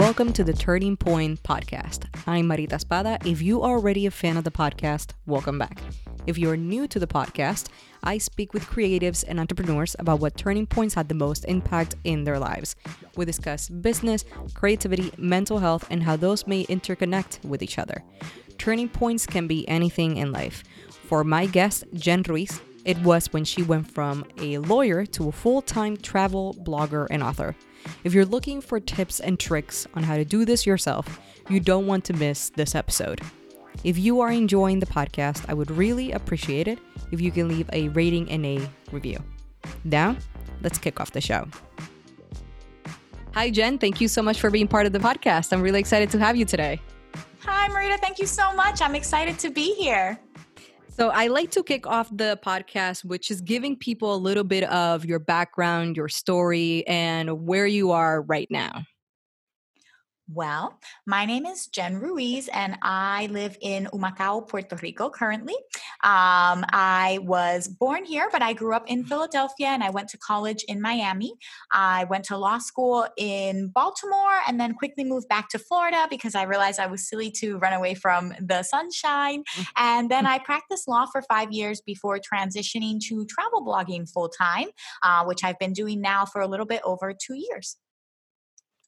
welcome to the Turning Point podcast. I'm Marita Espada. If you are already a fan of the podcast, welcome back. If you're new to the podcast, I speak with creatives and entrepreneurs about what turning points had the most impact in their lives. We discuss business, creativity, mental health, and how those may interconnect with each other. Turning points can be anything in life. For my guest, Jen Ruiz, it was when she went from a lawyer to a full time travel blogger and author. If you're looking for tips and tricks on how to do this yourself, you don't want to miss this episode. If you are enjoying the podcast, I would really appreciate it if you can leave a rating and a review. Now, let's kick off the show. Hi, Jen. Thank you so much for being part of the podcast. I'm really excited to have you today. Hi, Marita. Thank you so much. I'm excited to be here. So I like to kick off the podcast, which is giving people a little bit of your background, your story, and where you are right now. Well, my name is Jen Ruiz, and I live in Humacao, Puerto Rico currently. Um, I was born here, but I grew up in Philadelphia and I went to college in Miami. I went to law school in Baltimore and then quickly moved back to Florida because I realized I was silly to run away from the sunshine. Mm. And then I practiced law for five years before transitioning to travel blogging full time, uh, which I've been doing now for a little bit over two years.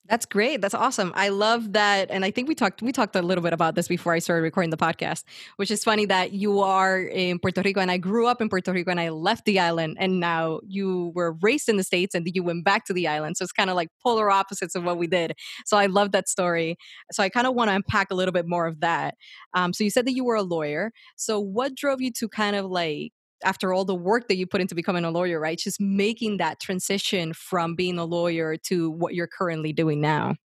That's great. That's awesome. I love that. And I think we talked we talked a little bit about this before I started recording the podcast, which is funny that you are in Puerto Rico and I grew up in Puerto Rico and I left the island and now you were raised in the States and you went back to the island. So it's kind of like polar opposites of what we did. So I love that story. So I kind of want to unpack a little bit more of that. Um, so you said that you were a lawyer. So what drove you to kind of like after all the work that you put into becoming a lawyer, right? Just making that transition from being a lawyer to what you're currently doing now.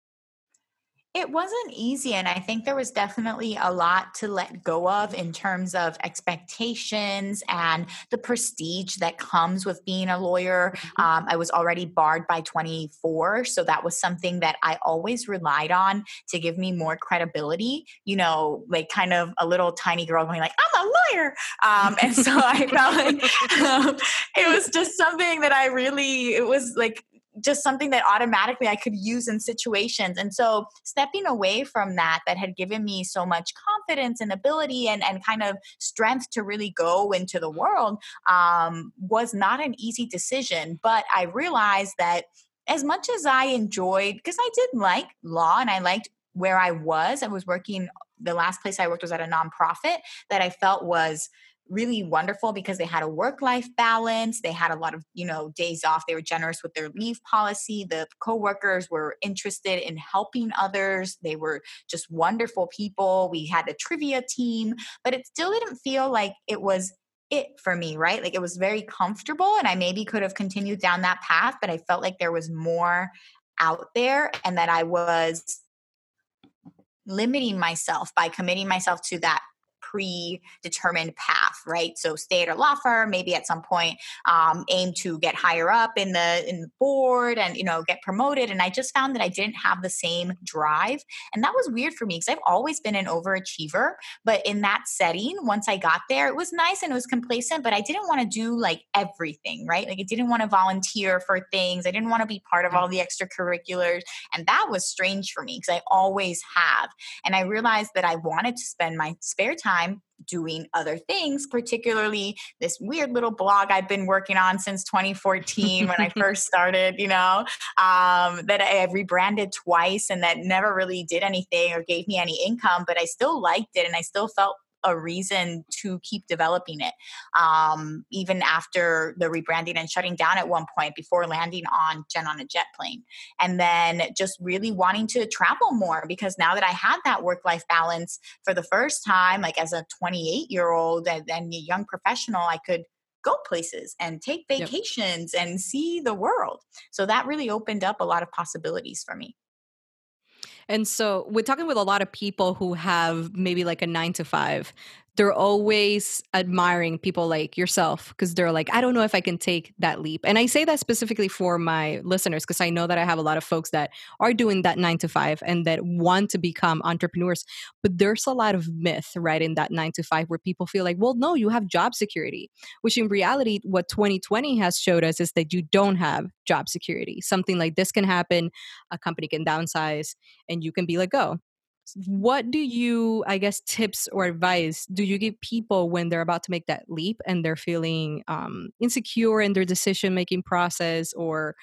It wasn't easy. And I think there was definitely a lot to let go of in terms of expectations and the prestige that comes with being a lawyer. Mm-hmm. Um, I was already barred by 24. So that was something that I always relied on to give me more credibility. You know, like kind of a little tiny girl going, like, I'm a lawyer. Um, and so I felt like um, it was just something that I really, it was like, just something that automatically I could use in situations. And so stepping away from that, that had given me so much confidence and ability and, and kind of strength to really go into the world um, was not an easy decision. But I realized that as much as I enjoyed, because I did like law and I liked where I was, I was working, the last place I worked was at a nonprofit that I felt was really wonderful because they had a work life balance they had a lot of you know days off they were generous with their leave policy the coworkers were interested in helping others they were just wonderful people we had a trivia team but it still didn't feel like it was it for me right? Like it was very comfortable and i maybe could have continued down that path but i felt like there was more out there and that i was limiting myself by committing myself to that predetermined path, right? So stay at a law firm, maybe at some point um, aim to get higher up in the in the board and you know get promoted. And I just found that I didn't have the same drive, and that was weird for me because I've always been an overachiever. But in that setting, once I got there, it was nice and it was complacent, but I didn't want to do like everything, right? Like I didn't want to volunteer for things. I didn't want to be part of all the extracurriculars, and that was strange for me because I always have. And I realized that I wanted to spend my spare time time doing other things, particularly this weird little blog I've been working on since 2014 when I first started, you know, um, that I have rebranded twice and that never really did anything or gave me any income, but I still liked it and I still felt a reason to keep developing it. Um, even after the rebranding and shutting down at one point before landing on Jen on a jet plane. And then just really wanting to travel more because now that I had that work life balance for the first time, like as a 28 year old and, and a young professional, I could go places and take vacations yep. and see the world. So that really opened up a lot of possibilities for me. And so we're talking with a lot of people who have maybe like a nine to five. They're always admiring people like yourself because they're like, I don't know if I can take that leap. And I say that specifically for my listeners because I know that I have a lot of folks that are doing that nine to five and that want to become entrepreneurs. But there's a lot of myth, right, in that nine to five where people feel like, well, no, you have job security, which in reality, what 2020 has showed us is that you don't have job security. Something like this can happen, a company can downsize, and you can be let go what do you i guess tips or advice do you give people when they're about to make that leap and they're feeling um, insecure in their decision making process? Or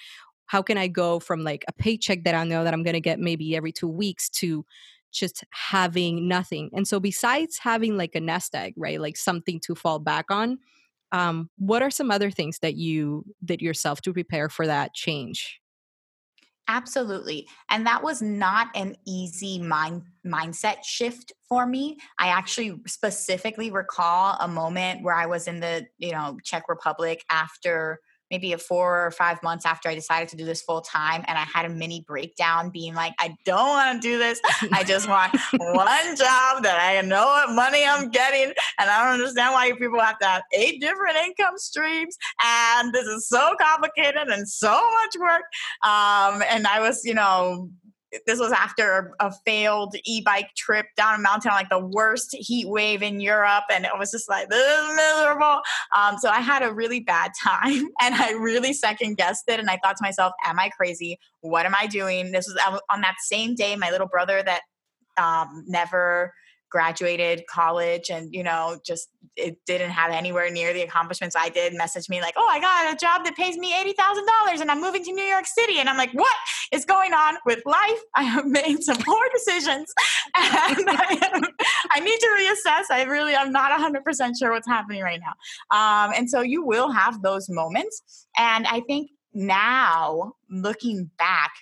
how can i go from like a paycheck that i know that i'm going to get maybe every two weeks to just having nothing? And so besides having like a nest egg right like something to fall back on um, what are some other things that you did yourself to prepare for that change Absolutely. And that was not an easy mind mindset shift for me. I actually specifically recall a moment where I was in the, you know, Czech Republic after maybe a four or five months after I decided to do this full time. And I had a mini breakdown being like, I don't want to do this. I just want one job that I know what money I'm getting. And I don't understand why you people have to have eight different income streams. And this is so complicated and so much work. Um, and I was, you know, this was after a, failed e-bike trip down a mountain like the worst heat wave in Europe, and it was just like this is miserable. Um, so I had a really bad time, and I really second guessed it, and I thought to myself, "Am I crazy? What am I doing?" This was on that same day. My little brother that um, never graduated college and you know just it didn't have anywhere near the accomplishments i did message me like oh i got a job that pays me $80000 and i'm moving to new york city. And i'm like what is going on with life? I have made some poor decisions and I, am, I need to reassess. I really i'm not 100% sure what's happening right now. Um, and so you will have those moments. And i think now looking back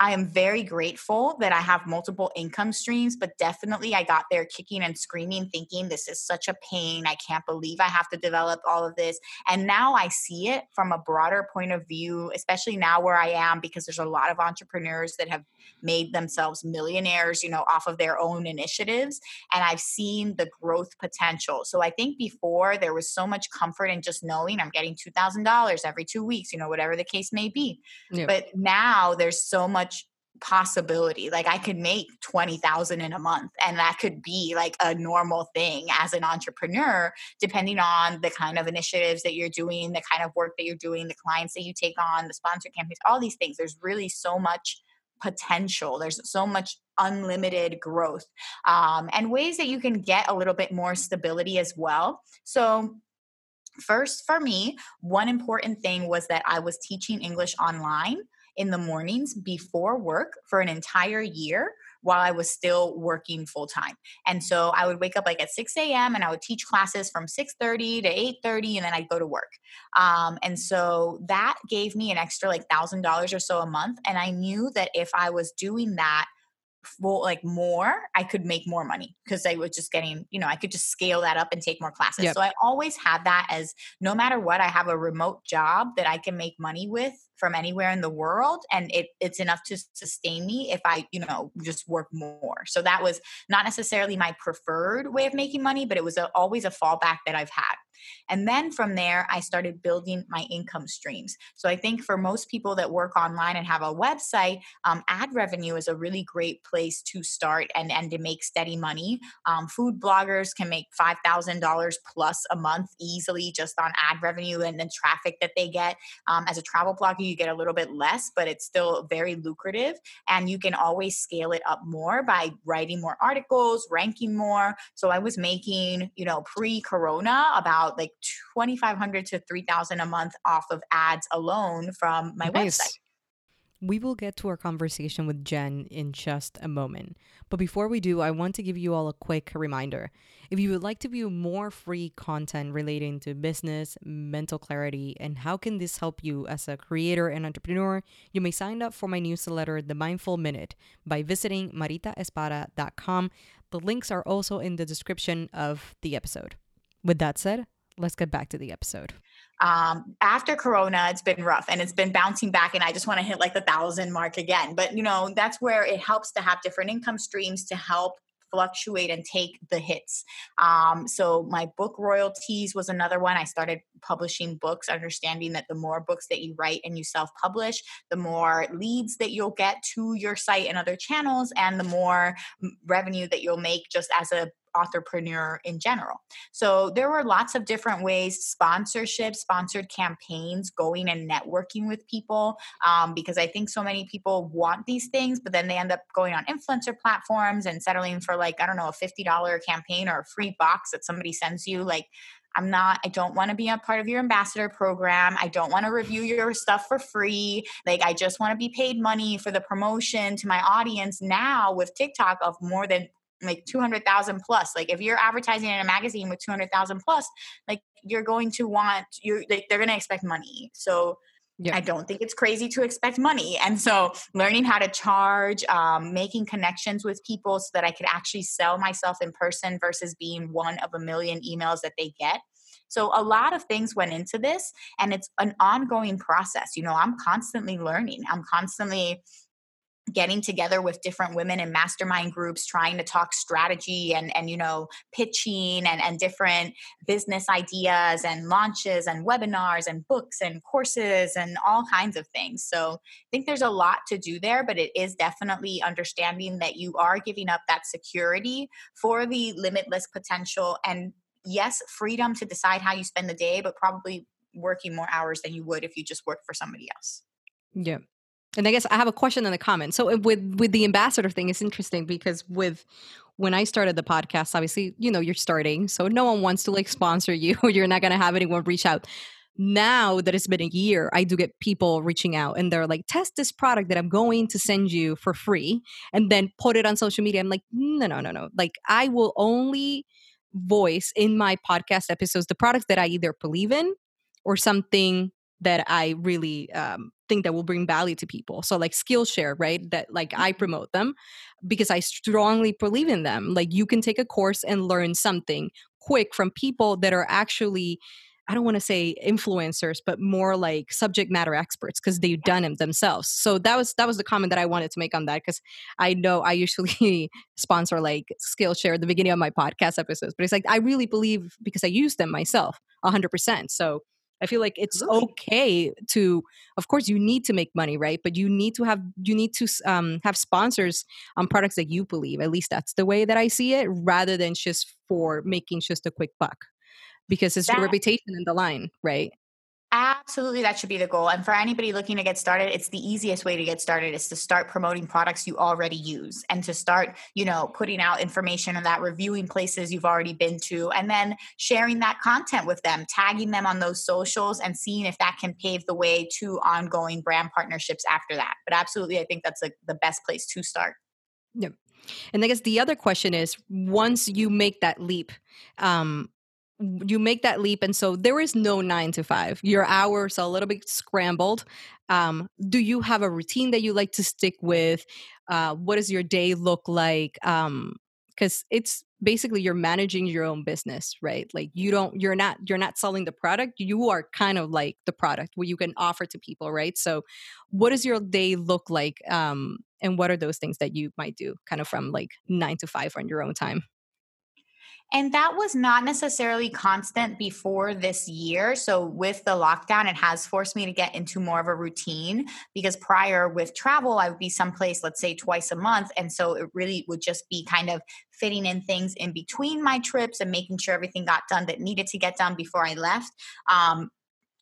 I am very grateful that I have multiple income streams, but definitely I got there kicking and screaming, thinking this is such a pain. I can't believe I have to develop all of this. And now I see it from a broader point of view, especially now where I am, because there's a lot of entrepreneurs that have made themselves millionaires, you know, off of their own initiatives. And I've seen the growth potential. So I think before there was so much comfort in just knowing I'm getting $2,000 every two weeks, you know, whatever the case may be. Yeah. But now there's so much possibility like i could make 20,000 in a month and that could be like a normal thing as an entrepreneur depending on the kind of initiatives that you're doing the kind of work that you're doing the clients that you take on the sponsor campaigns all these things there's really so much potential. There's so much unlimited growth um, and ways that you can get a little bit more stability as well. So, first, for me, one important thing was that I was teaching English online in the mornings before work for an entire year while I was still working full time. And so I would wake up like at 6 a.m. and I would teach classes from 6:30 to 8:30, and then I'd go to work. Um, and so that gave me an extra like thousand dollars or so a month. And I knew that if I was doing that like more i could make more money because i was just getting you know i could just scale that up and take more classes. Yep. so i always had that as no matter what i have a remote job that i can make money with from anywhere in the world and it, it's enough to sustain me if i you know just work more. So that was not necessarily my preferred way of making money but it was a, always a fallback that i've had and then from there, I started building my income streams. So I think for most people that work online and have a website, um, ad revenue is a really great place to start and, and to make steady money. Um, food bloggers can make $5,000 plus a month easily just on ad revenue and then traffic that they get. Um, as a travel blogger, you get a little bit less, but it's still very lucrative. And you can always scale it up more by writing more articles, ranking more. So I was making, you know, pre corona about like 2500 to 3000 a month off of ads alone from my nice. website. We will get to our conversation with Jen in just a moment. But before we do, I want to give you all a quick reminder. If you would like to view more free content relating to business, mental clarity, and how can this help you as a creator and entrepreneur, you may sign up for my newsletter, The Mindful Minute, by visiting maritaespada.com. The links are also in the description of the episode. With that said, let's get back to the episode. Um, after Corona, it's been rough and it's been bouncing back, and I just want to hit like the thousand mark again. But you know, that's where it helps to have different income streams to help fluctuate and take the hits. Um, so my book royalties was another one. I started publishing books, understanding that the more books that you write and you self publish, the more leads that you'll get to your site and other channels, and the more revenue that you'll make just as a entrepreneur in general. So there were lots of different ways sponsorship, sponsored campaigns, going and networking with people. Um, because I think so many people want these things, but then they end up going on influencer platforms and settling for like, I don't know, a $50 campaign or a free box that somebody sends you. Like, I'm not, I don't want to be a part of your ambassador program. I don't want to review your stuff for free. Like, I just want to be paid money for the promotion to my audience now with TikTok of more than like 200,000 plus. Like if you're advertising in a magazine with 200,000 plus, like you're going to want you're like, they're going to expect money. So yeah. I don't think it's crazy to expect money. And so learning how to charge, um, making connections with people so that I could actually sell myself in person versus being one of a million emails that they get. So a lot of things went into this and it's an ongoing process. You know, I'm constantly learning. I'm constantly getting together with different women in mastermind groups trying to talk strategy and and you know pitching and and different business ideas and launches and webinars and books and courses and all kinds of things. So i think there's a lot to do there but it is definitely understanding that you are giving up that security for the limitless potential and yes freedom to decide how you spend the day but probably working more hours than you would if you just worked for somebody else. Yeah and I guess I have a question in the comments. So uh, with with the ambassador thing, it's interesting because with when I started the podcast, obviously, you know, you're starting, so no one wants to like sponsor you. you're not going to have anyone reach out. Now that it's been a year, I do get people reaching out and they're like, test this product that I'm going to send you for free and then put it on social media. I'm like, no, no, no, no. Like, I will only voice in my podcast episodes the products that I either believe in or something that I really um, think that will bring value to people. So like Skillshare, right? That like I mm-hmm. promote them because I strongly believe in them. Like you can take a course and learn something quick from people that are actually I don't want to say influencers, but more like subject matter experts because they've done it themselves. So that was that was the comment that I wanted to make on that because I know I usually sponsor like Skillshare at the beginning of my podcast episodes, but it's like I really believe because I use them myself, hundred percent. So I feel like it's okay to, of course, you need to make money, right? But you need to have you need to um, have sponsors on products that you believe. At least that's the way that I see it, rather than just for making just a quick buck, because it's that, your reputation in the line, right? Absolutely, that should be the goal. And for anybody looking to get started, it's the easiest way to get started is to start promoting products you already use and to start, you know, putting out information on that, reviewing places you've already been to, and then sharing that content with them, tagging them on those socials, and seeing if that can pave the way to ongoing brand partnerships after that. But absolutely, I think that's like the best place to start. Yep. And I guess the other question is once you make that leap, um, you make that leap and so there is no nine to five. Your hours are a little bit scrambled. Um, do you have a routine that you like to stick with? Uh, what does your day look like? Because um, it's basically you're managing your own business right? Like you don't you're not you're not selling the product. You are kind of like the product what you can offer to people right? So what does your day look like um, and what are those things that you might do kind of from like nine to five on your own time and that was not necessarily constant before this year. So, with the lockdown, it has forced me to get into more of a routine because prior with travel, I would be someplace, let's say twice a month. And so it really would just be kind of fitting in things in between my trips and making sure everything got done that needed to get done before I left. Um,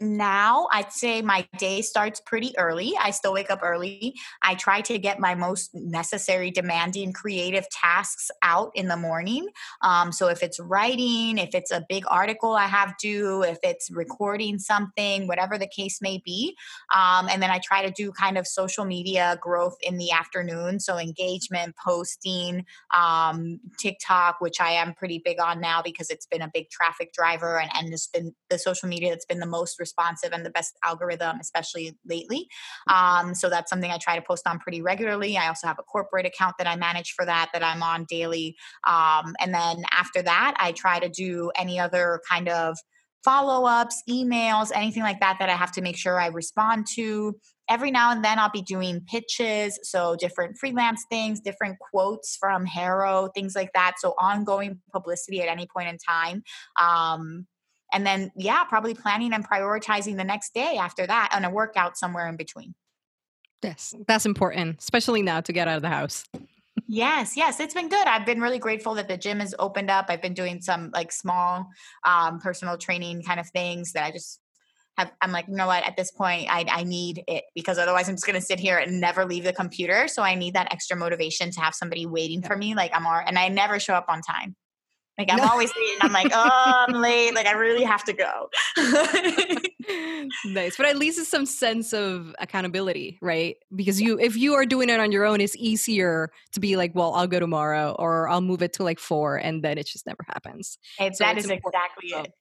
now I'd say my day starts pretty early. I still wake up early. I try to get my most necessary, demanding, creative tasks out in the morning. Um, so if it's writing, if it's a big article I have due, if it's recording something, whatever the case may be. Um, and then I try to do kind of social media growth in the afternoon. So engagement, posting, um, TikTok, which I am pretty big on now because it's been a big traffic driver and, and it's been the social media that's been the most responsive and the best algorithm, especially lately. Um, so that's something I try to post on pretty regularly. I also have a corporate account that I manage for that that I'm on daily. Um, and then after that, I try to do any other kind of follow ups, emails, anything like that that I have to make sure I respond to. Every now and then I'll be doing pitches, so different freelance things, different quotes from HARO, things like that. So ongoing publicity at any point in time. Um, and then, yeah, probably planning and prioritizing the next day after that and a workout somewhere in between. Yes, that's important, especially now to get out of the house. Yes, yes, it's been good. I've been really grateful that the gym has opened up. I've been doing some like small um, personal training kind of things that I just have. I'm like, you know what? At this point, I, I need it because otherwise, I'm just going to sit here and never leave the computer. So I need that extra motivation to have somebody waiting yeah. for me. Like I'm, all, and I never show up on time. Like I'm always late and I'm like, oh, I'm late. Like I really have to go. nice. But at least it's some sense of accountability, right? Because you if you are doing it on your own, it's easier to be like, well, I'll go tomorrow or I'll move it to like four and then it just never happens. It, so that is exactly it.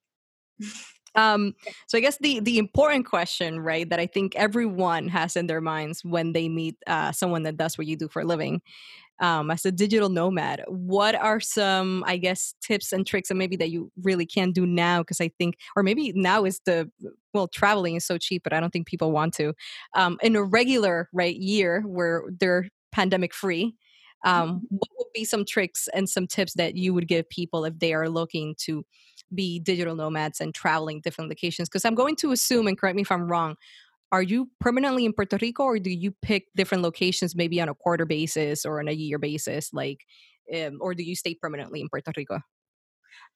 Um, so I guess the the important question, right, that I think everyone has in their minds when they meet uh, someone that does what you do for a living, um, as a digital nomad what are some i guess tips and tricks and maybe that you really can't do now? Because i think or maybe now is the well traveling is so cheap but i don't think people want to. Um, in a regular right year where they're pandemic free um, mm-hmm. what would be some tricks and some tips that you would give people if they are looking to be digital nomads and traveling different locations? Because i'm going to assume and correct me if i'm wrong are you permanently in Puerto Rico or do you pick different locations maybe on a quarter basis or on a year basis like um, or do you stay permanently in Puerto Rico?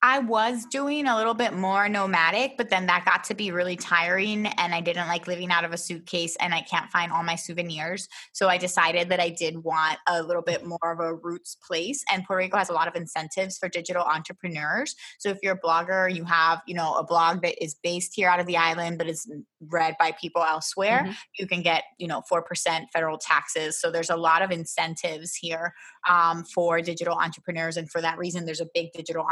I was doing a little bit more nomadic, but then that got to be really tiring and I didn't like living out of a suitcase and I can't find all my souvenirs. So I decided that I did want a little bit more of a roots place and Puerto Rico has a lot of incentives for digital entrepreneurs. So if you're a blogger, you have, you know, a blog that is based here out of the island but is read by people elsewhere, mm-hmm. you can get, you know, 4% federal taxes. So there's a lot of incentives here um, for digital entrepreneurs and for that reason there's a big digital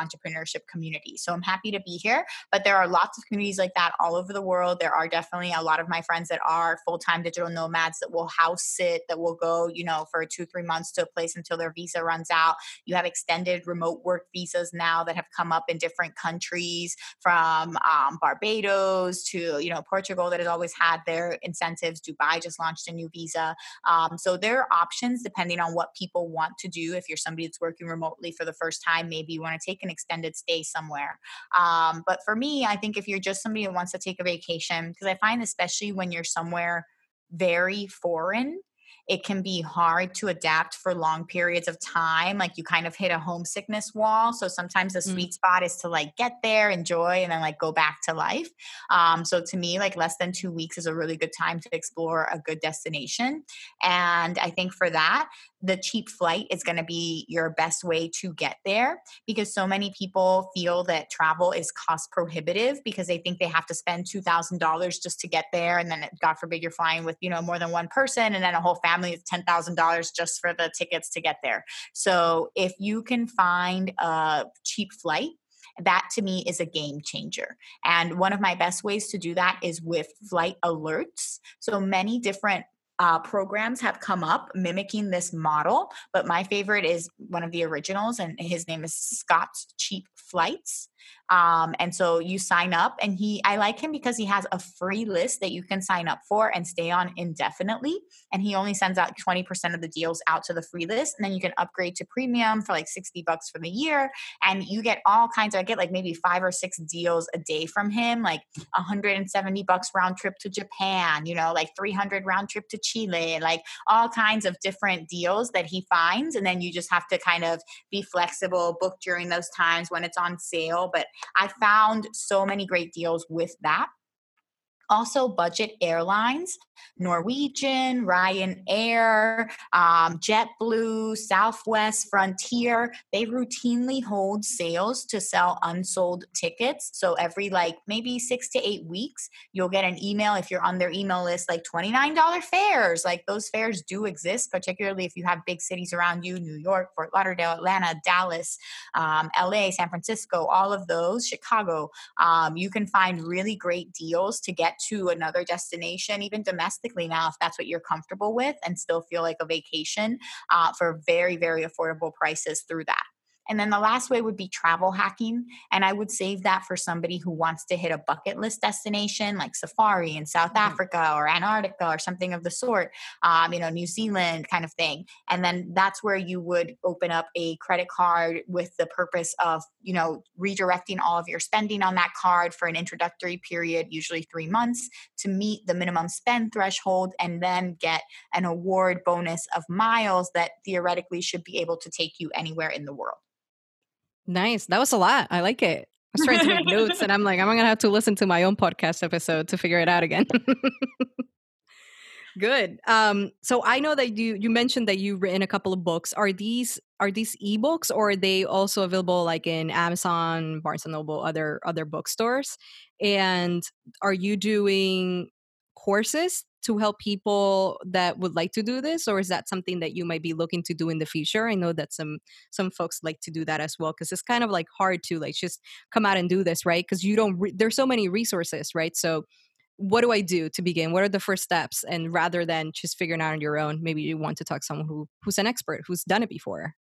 community. So I'm happy to be here. But there are lots of communities like that all over the world. There are definitely a lot of my friends that are full time digital nomads that will house sit, that will go, you know, for two, three months to a place until their visa runs out. You have extended remote work visas now that have come up in different countries from um, Barbados to, you know, Portugal that has always had their incentives. Dubai just launched a new visa. Um, so there are options depending on what people want to do. If you're somebody that's working remotely for the first time, maybe you want to take an extended stay somewhere. Um, but for me, I think if you're just somebody who wants to take a vacation, because I find especially when you're somewhere very foreign, it can be hard to adapt for long periods of time. Like you kind of hit a homesickness wall. So sometimes the mm. sweet spot is to like get there, enjoy, and then like go back to life. Um, so to me, like less than two weeks is a really good time to explore a good destination. And I think for that, the cheap flight is going to be your best way to get there because so many people feel that travel is cost prohibitive because they think they have to spend $2000 just to get there and then god forbid you're flying with you know more than one person and then a whole family is $10000 just for the tickets to get there so if you can find a cheap flight that to me is a game changer. And one of my best ways to do that is with flight alerts. So many different uh, programs have come up mimicking this model, but my favorite is one of the originals, and his name is Scott's Cheap Flights. Um, and so you sign up, and he, I like him because he has a free list that you can sign up for and stay on indefinitely. And he only sends out 20% of the deals out to the free list. And then you can upgrade to premium for like 60 bucks for the year. And you get all kinds of, I get like maybe five or six deals a day from him, like 170 bucks round trip to Japan, you know, like 300 round trip to Chile, like all kinds of different deals that he finds. And then you just have to kind of be flexible, book during those times when it's on sale. But I found so many great deals with that. Also, budget airlines Norwegian, Ryanair, um, JetBlue, Southwest, Frontier, they routinely hold sales to sell unsold tickets. So every like maybe six to eight weeks, you'll get an email if you're on their email list, like $29 fares. Like those fares do exist, particularly if you have big cities around you New York, Fort Lauderdale, Atlanta, Dallas, um, LA, San Francisco, all of those, Chicago. Um, you can find really great deals to get to another destination, even domestically now if that's what you're comfortable with and still feel like a vacation uh, for very, very affordable prices through that. And then the last way would be travel hacking. And I would save that for somebody who wants to hit a bucket list destination like safari in South mm-hmm. Africa or Antarctica or something of the sort, um, you know, New Zealand kind of thing. And then that's where you would open up a credit card with the purpose of, you know, redirecting all of your spending on that card for an introductory period, usually three months, to meet the minimum spend threshold and then get an award bonus of miles that theoretically should be able to take you anywhere in the world. Nice. That was a lot. I like it. I was trying to make notes and I'm like, I'm going to have to listen to my own podcast episode to figure it out again. Good. Um, so I know that you you mentioned that you've written a couple of books. Are these are these ebooks or are they also available like in Amazon, Barnes and Noble, other other bookstores? And are you doing courses to help people that would like to do this or is that something that you might be looking to do in the future? I know that some some folks like to do that as well because it's kind of like hard to like just come out and do this right? Because you don't re- there's so many resources right? So what do i do to begin? What are the first steps? And rather than just figuring out on your own maybe you want to talk to someone who who's an expert who's done it before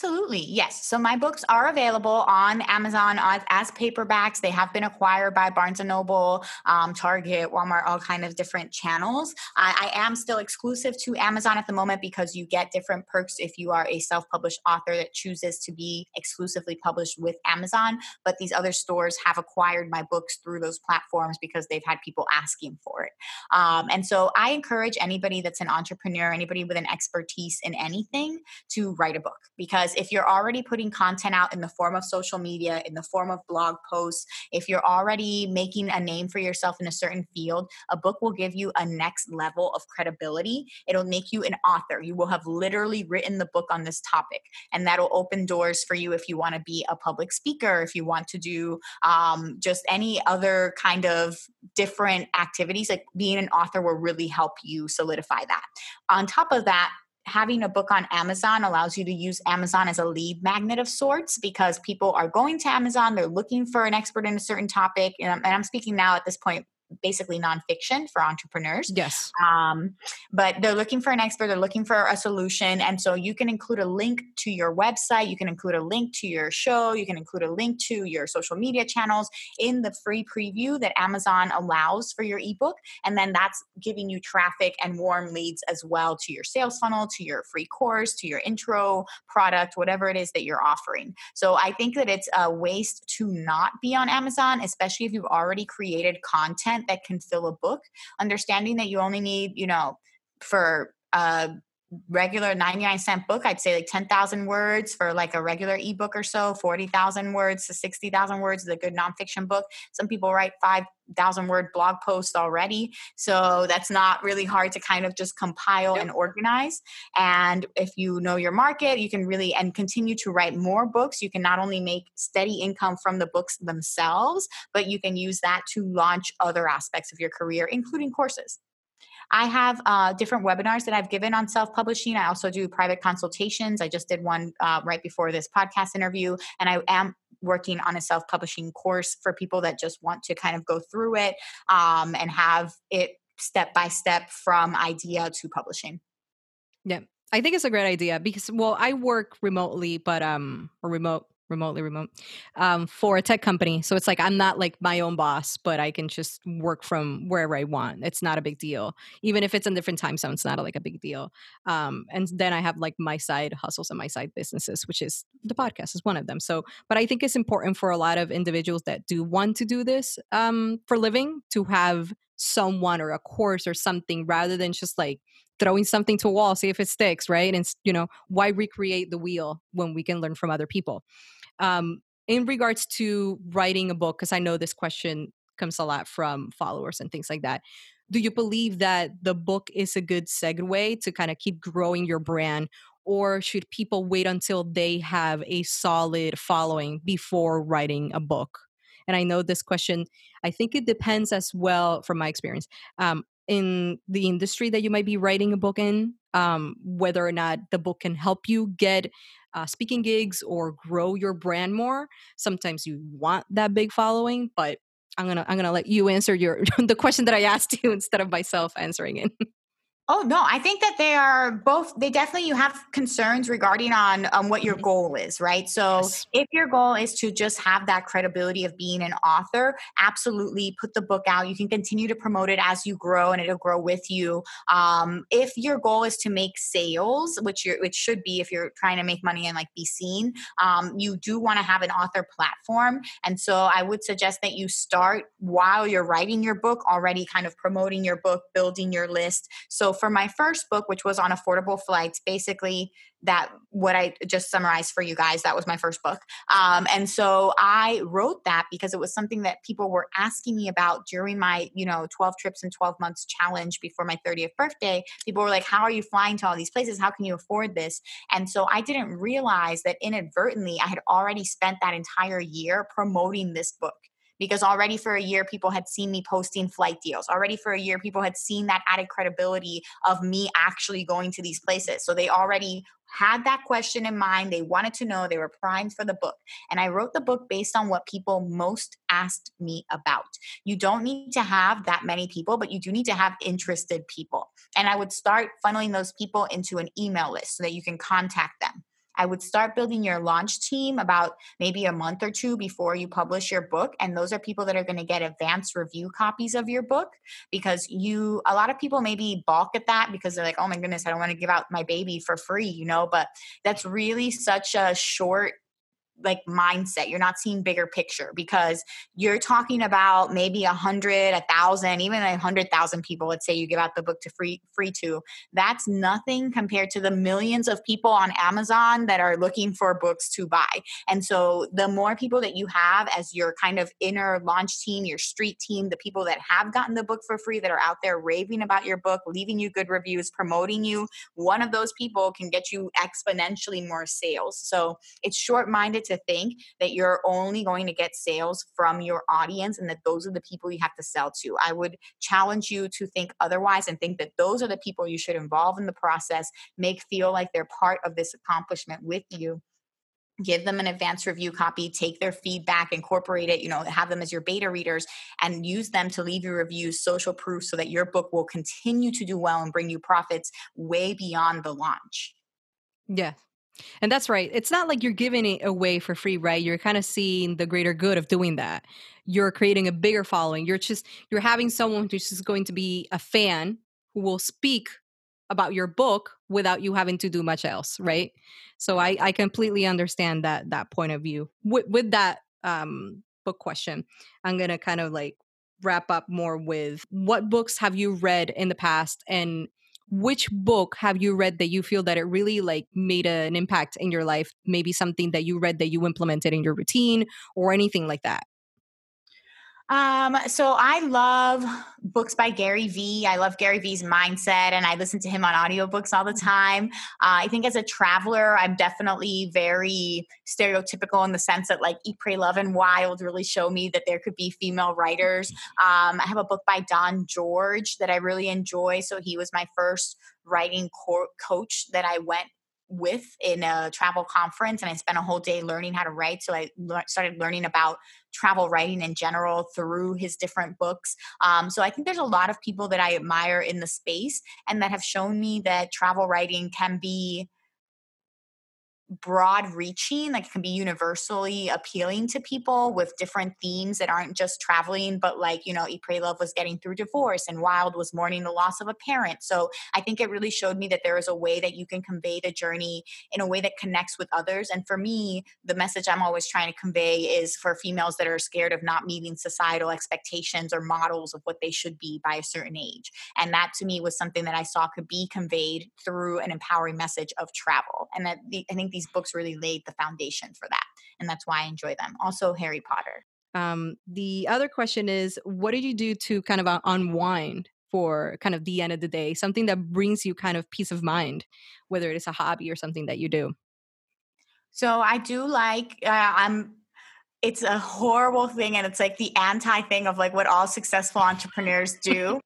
Absolutely. Yes. So my books are available on Amazon as, as paperbacks. They have been acquired by Barnes and Noble, um, Target, Walmart, all kind of different channels. I, I, am still exclusive to Amazon at the moment because you get different perks if you are a self-published author that chooses to be exclusively published with Amazon. But these other stores have acquired my books through those platforms because they've had people asking for it. Um, and so I encourage anybody that's an entrepreneur, anybody with an expertise in anything, to write a book because because if you're already putting content out in the form of social media, in the form of blog posts, if you're already making a name for yourself in a certain field, a book will give you a next level of credibility. It'll make you an author. You will have literally written the book on this topic, and that'll open doors for you if you want to be a public speaker, if you want to do um, just any other kind of different activities. Like being an author will really help you solidify that. On top of that, having a book on Amazon allows you to use Amazon as a lead magnet of sorts because people are going to Amazon, they're looking for an expert in a certain topic. And I'm, and I'm speaking now at this point basically nonfiction for entrepreneurs. Yes. Um, but they're looking for an expert, they're looking for a solution. And so you can include a link to your website, you can include a link to your show, you can include a link to your social media channels in the free preview that Amazon allows for your ebook. And then that's giving you traffic and warm leads as well to your sales funnel, to your free course, to your intro product, whatever it is that you're offering. So I think that it's a waste to not be on Amazon, especially if you've already created content content that can fill a book understanding that you only need you know for a regular 99 cent book i'd say like 10,000 words for like a regular ebook or so 40,000 words to 60,000 words is a good nonfiction book. Some people write 5,000 word blog posts already so that's not really hard to kind of just compile yep. and organize and if you know your market you can really and continue to write more books you can not only make steady income from the books themselves but you can use that to launch other aspects of your career including courses I have uh, different webinars that I've given on self publishing. I also do private consultations. I just did one uh, right before this podcast interview, and I am working on a self publishing course for people that just want to kind of go through it um, and have it step by step from idea to publishing. Yeah. I think it's a great idea because well, I work remotely, but um or remote remotely remote um, for a tech company. So it's like i'm not like my own boss but i can just work from wherever i want. It's not a big deal. Even if it's in different time zones not like a big deal. Um, and then i have like my side hustles and my side businesses which is the podcast is one of them. So but i think it's important for a lot of individuals that do want to do this um, for living to have someone or a course or something rather than just like throwing something to a wall see if it sticks right? And you know why recreate the wheel when we can learn from other people um, in regards to writing a book, because I know this question comes a lot from followers and things like that. Do you believe that the book is a good segue to kind of keep growing your brand? Or should people wait until they have a solid following before writing a book? And I know this question, I think it depends as well from my experience. Um, in the industry that you might be writing a book in, um, whether or not the book can help you get uh, speaking gigs or grow your brand more. Sometimes you want that big following, but I'm gonna I'm gonna let you answer your the question that I asked you instead of myself answering it. Oh no, I think that they are both. They definitely you have concerns regarding on um, what your mm-hmm. goal is, right? So yes. if your goal is to just have that credibility of being an author, absolutely put the book out. You can continue to promote it as you grow, and it'll grow with you. Um, if your goal is to make sales, which you which should be if you're trying to make money and like be seen, um, you do want to have an author platform, and so I would suggest that you start while you're writing your book, already kind of promoting your book, building your list. So for my first book, which was on affordable flights, basically that what I just summarized for you guys, that was my first book. Um, and so I wrote that because it was something that people were asking me about during my, you know, 12 trips in 12 months challenge before my 30th birthday. People were like, How are you flying to all these places? How can you afford this? And so I didn't realize that inadvertently I had already spent that entire year promoting this book because already for a year people had seen me posting flight deals. Already for a year people had seen that added credibility of me actually going to these places. So they already had that question in mind. They wanted to know. They were primed for the book. And i wrote the book based on what people most asked me about. You don't need to have that many people but you do need to have interested people. And i would start funneling those people into an email list so that you can contact them I would start building your launch team about maybe a month or two before you publish your book. And those are people that are going to get advanced review copies of your book because you, a lot of people maybe balk at that because they're like, oh my goodness, I don't want to give out my baby for free, you know, but that's really such a short like mindset. You're not seeing bigger picture because you're talking about maybe a hundred a thousand even a hundred thousand people let's say you give out the book to free free to. That's nothing compared to the millions of people on amazon that are looking for books to buy. And so the more people that you have as your kind of inner launch team your street team the people that have gotten the book for free that are out there raving about your book leaving you good reviews promoting you one of those people can get you exponentially more sales. So it's short minded to think that you're only going to get sales from your audience and that those are the people you have to sell to. I would challenge you to think otherwise and think that those are the people you should involve in the process, make feel like they're part of this accomplishment with you. Give them an advanced review copy take their feedback incorporate it you know have them as your beta readers and use them to leave you reviews social proof so that your book will continue to do well and bring you profits way beyond the launch. Yeah and that's right. It's not like you're giving it away for free, right? You're kind of seeing the greater good of doing that. You're creating a bigger following. You're just you're having someone who's just going to be a fan who will speak about your book without you having to do much else, right? So I I completely understand that that point of view. With with that um book question, I'm going to kind of like wrap up more with what books have you read in the past and which book have you read that you feel that it really like made a, an impact in your life? Maybe something that you read that you implemented in your routine or anything like that um, so I love books by Gary Vee. I love Gary Vee's mindset and I listen to him on audiobooks all the time. Uh, I think as a traveler, I'm definitely very stereotypical in the sense that like Eat, Pray, Love, and Wild really show me that there could be female writers. Um, I have a book by Don George that I really enjoy. So he was my first writing co- coach that I went with in a travel conference and I spent a whole day learning how to write. So I le- started learning about travel writing in general through his different books. Um, so I think there's a lot of people that I admire in the space and that have shown me that travel writing can be broad reaching like it can be universally appealing to people with different themes that aren't just traveling but like you know eat pray love was getting through divorce and wild was mourning the loss of a parent. So i think it really showed me that there is a way that you can convey the journey in a way that connects with others. And for me the message i'm always trying to convey is for females that are scared of not meeting societal expectations or models of what they should be by a certain age. And that to me was something that i saw could be conveyed through an empowering message of travel. And that the, i think these books really laid the foundation for that. And that's why I enjoy them. Also, Harry Potter. Um, the other question is what did you do to kind of uh, unwind for kind of the end of the day? Something that brings you kind of peace of mind, whether it is a hobby or something that you do. So I do like, uh, I'm it's a horrible thing and it's like the anti thing of like what all successful entrepreneurs do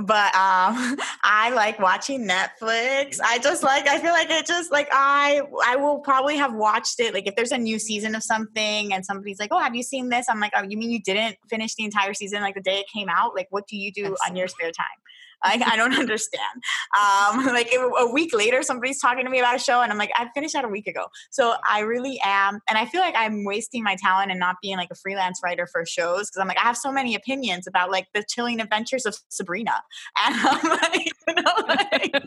but um i like watching netflix. I just like i feel like it just like i i will probably have watched it like if there's a new season of something and somebody's like oh have you seen this? I'm like oh you mean you didn't finish the entire season like the day it came out? Like what do you do on your spare time Like I don't understand. Um, like a week later, somebody's talking to me about a show, and I'm like, I finished that a week ago. So I really am, and I feel like I'm wasting my talent and not being like a freelance writer for shows because I'm like I have so many opinions about like the chilling adventures of Sabrina, and I'm like, you know, like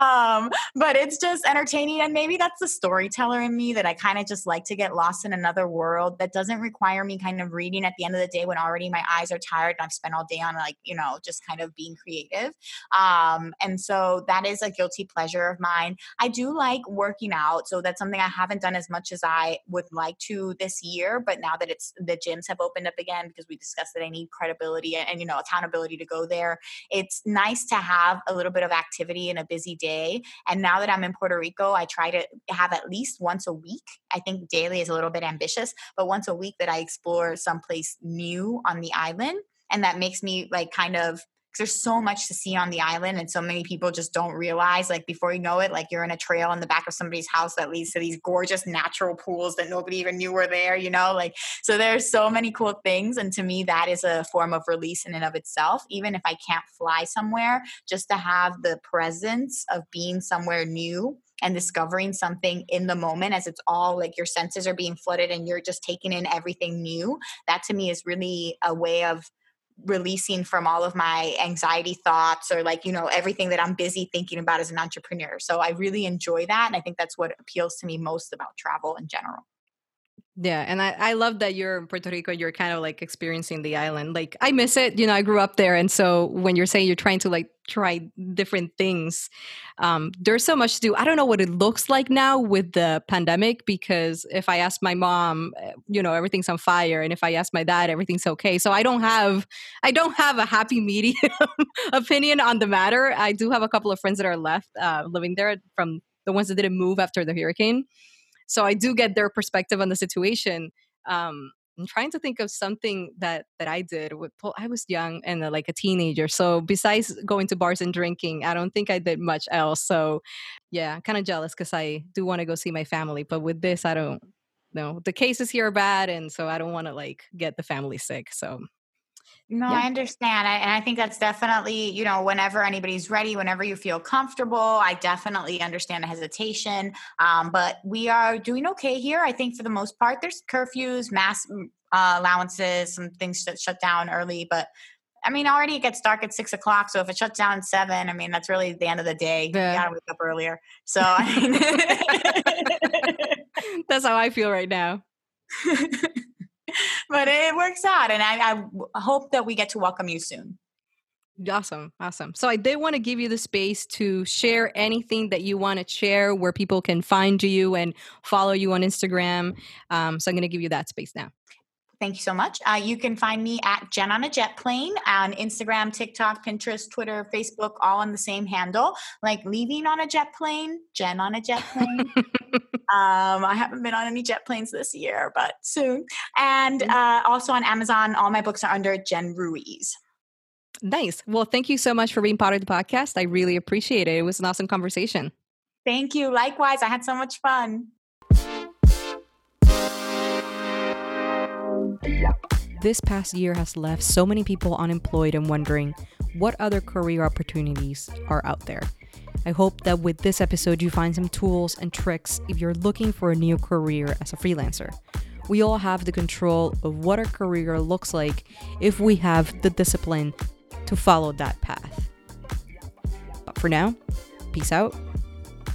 um, but it's just entertaining. And maybe that's the storyteller in me that I kind of just like to get lost in another world that doesn't require me kind of reading at the end of the day when already my eyes are tired and I've spent all day on like, you know, just kind of being creative. Um, and so that is a guilty pleasure of mine. I do like working out. So that's something I haven't done as much as I would like to this year. But now that it's the gyms have opened up again, because we discussed that I need credibility and, and you know, accountability to go there, it's nice to have a little bit of activity in a busy day day. And now that I'm in Puerto Rico, I try to have at least once a week. I think daily is a little bit ambitious, but once a week that I explore someplace new on the island. And that makes me like kind of there's so much to see on the island and so many people just don't realize like before you know it like you're in a trail in the back of somebody's house that leads to these gorgeous natural pools that nobody even knew were there you know like so there's so many cool things and to me that is a form of release in and of itself even if i can't fly somewhere just to have the presence of being somewhere new and discovering something in the moment as it's all like your senses are being flooded and you're just taking in everything new that to me is really a way of releasing from all of my anxiety thoughts or like you know everything that i'm busy thinking about as an entrepreneur. So i really enjoy that and i think that's what appeals to me most about travel in general yeah, and I, I love that you're in Puerto Rico, you're kind of like experiencing the island. Like I miss it, you know, I grew up there. And so when you're saying you're trying to like try different things, um, there's so much to do. I don't know what it looks like now with the pandemic because if I ask my mom, eh, you know, everything's on fire. And if I ask my dad, everything's okay. So I don't have I don't have a happy medium opinion on the matter. I do have a couple of friends that are left uh, living there from the ones that didn't move after the hurricane. So I do get their perspective on the situation. Um, I'm trying to think of something that that I did. With, I was young and uh, like a teenager, so besides going to bars and drinking, I don't think I did much else. So, yeah, kind of jealous because I do want to go see my family, but with this, I don't. know. the cases here are bad, and so I don't want to like get the family sick. So no, yeah. I understand. I, and I think that's definitely, you know, whenever anybody's ready, whenever you feel comfortable, I definitely understand the hesitation. Um, but we are doing okay here. I think for the most part, there's curfews, mass mm, uh, allowances, some things that shut down early. But I mean, already it gets dark at six o'clock. So if it shuts down at seven, I mean, that's really the end of the day. Yeah. You gotta wake up earlier. So I mean, that's how I feel right now. but it works out. And I, I hope that we get to welcome you soon. Awesome. Awesome. So I did want to give you the space to share anything that you want to share where people can find you and follow you on Instagram. Um, so I'm going to give you that space now. Thank you so much. Uh, you can find me at Jen on a Jet Plane on Instagram, TikTok, Pinterest, Twitter, Facebook, all on the same handle. Like leaving on a jet plane, Jen on a jet plane. um, I haven't been on any jet planes this year, but soon. And mm-hmm. uh, also on Amazon, all my books are under Jen Ruiz. Nice. Well, thank you so much for being part of the podcast. I really appreciate it. It was an awesome conversation. Thank you. Likewise, I had so much fun. This past year has left so many people unemployed and wondering what other career opportunities are out there. I hope that with this episode, you find some tools and tricks if you're looking for a new career as a freelancer. We all have the control of what our career looks like if we have the discipline to follow that path. But for now, peace out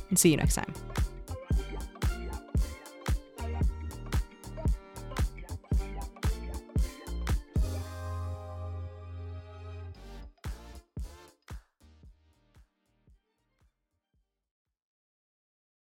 and see you next time.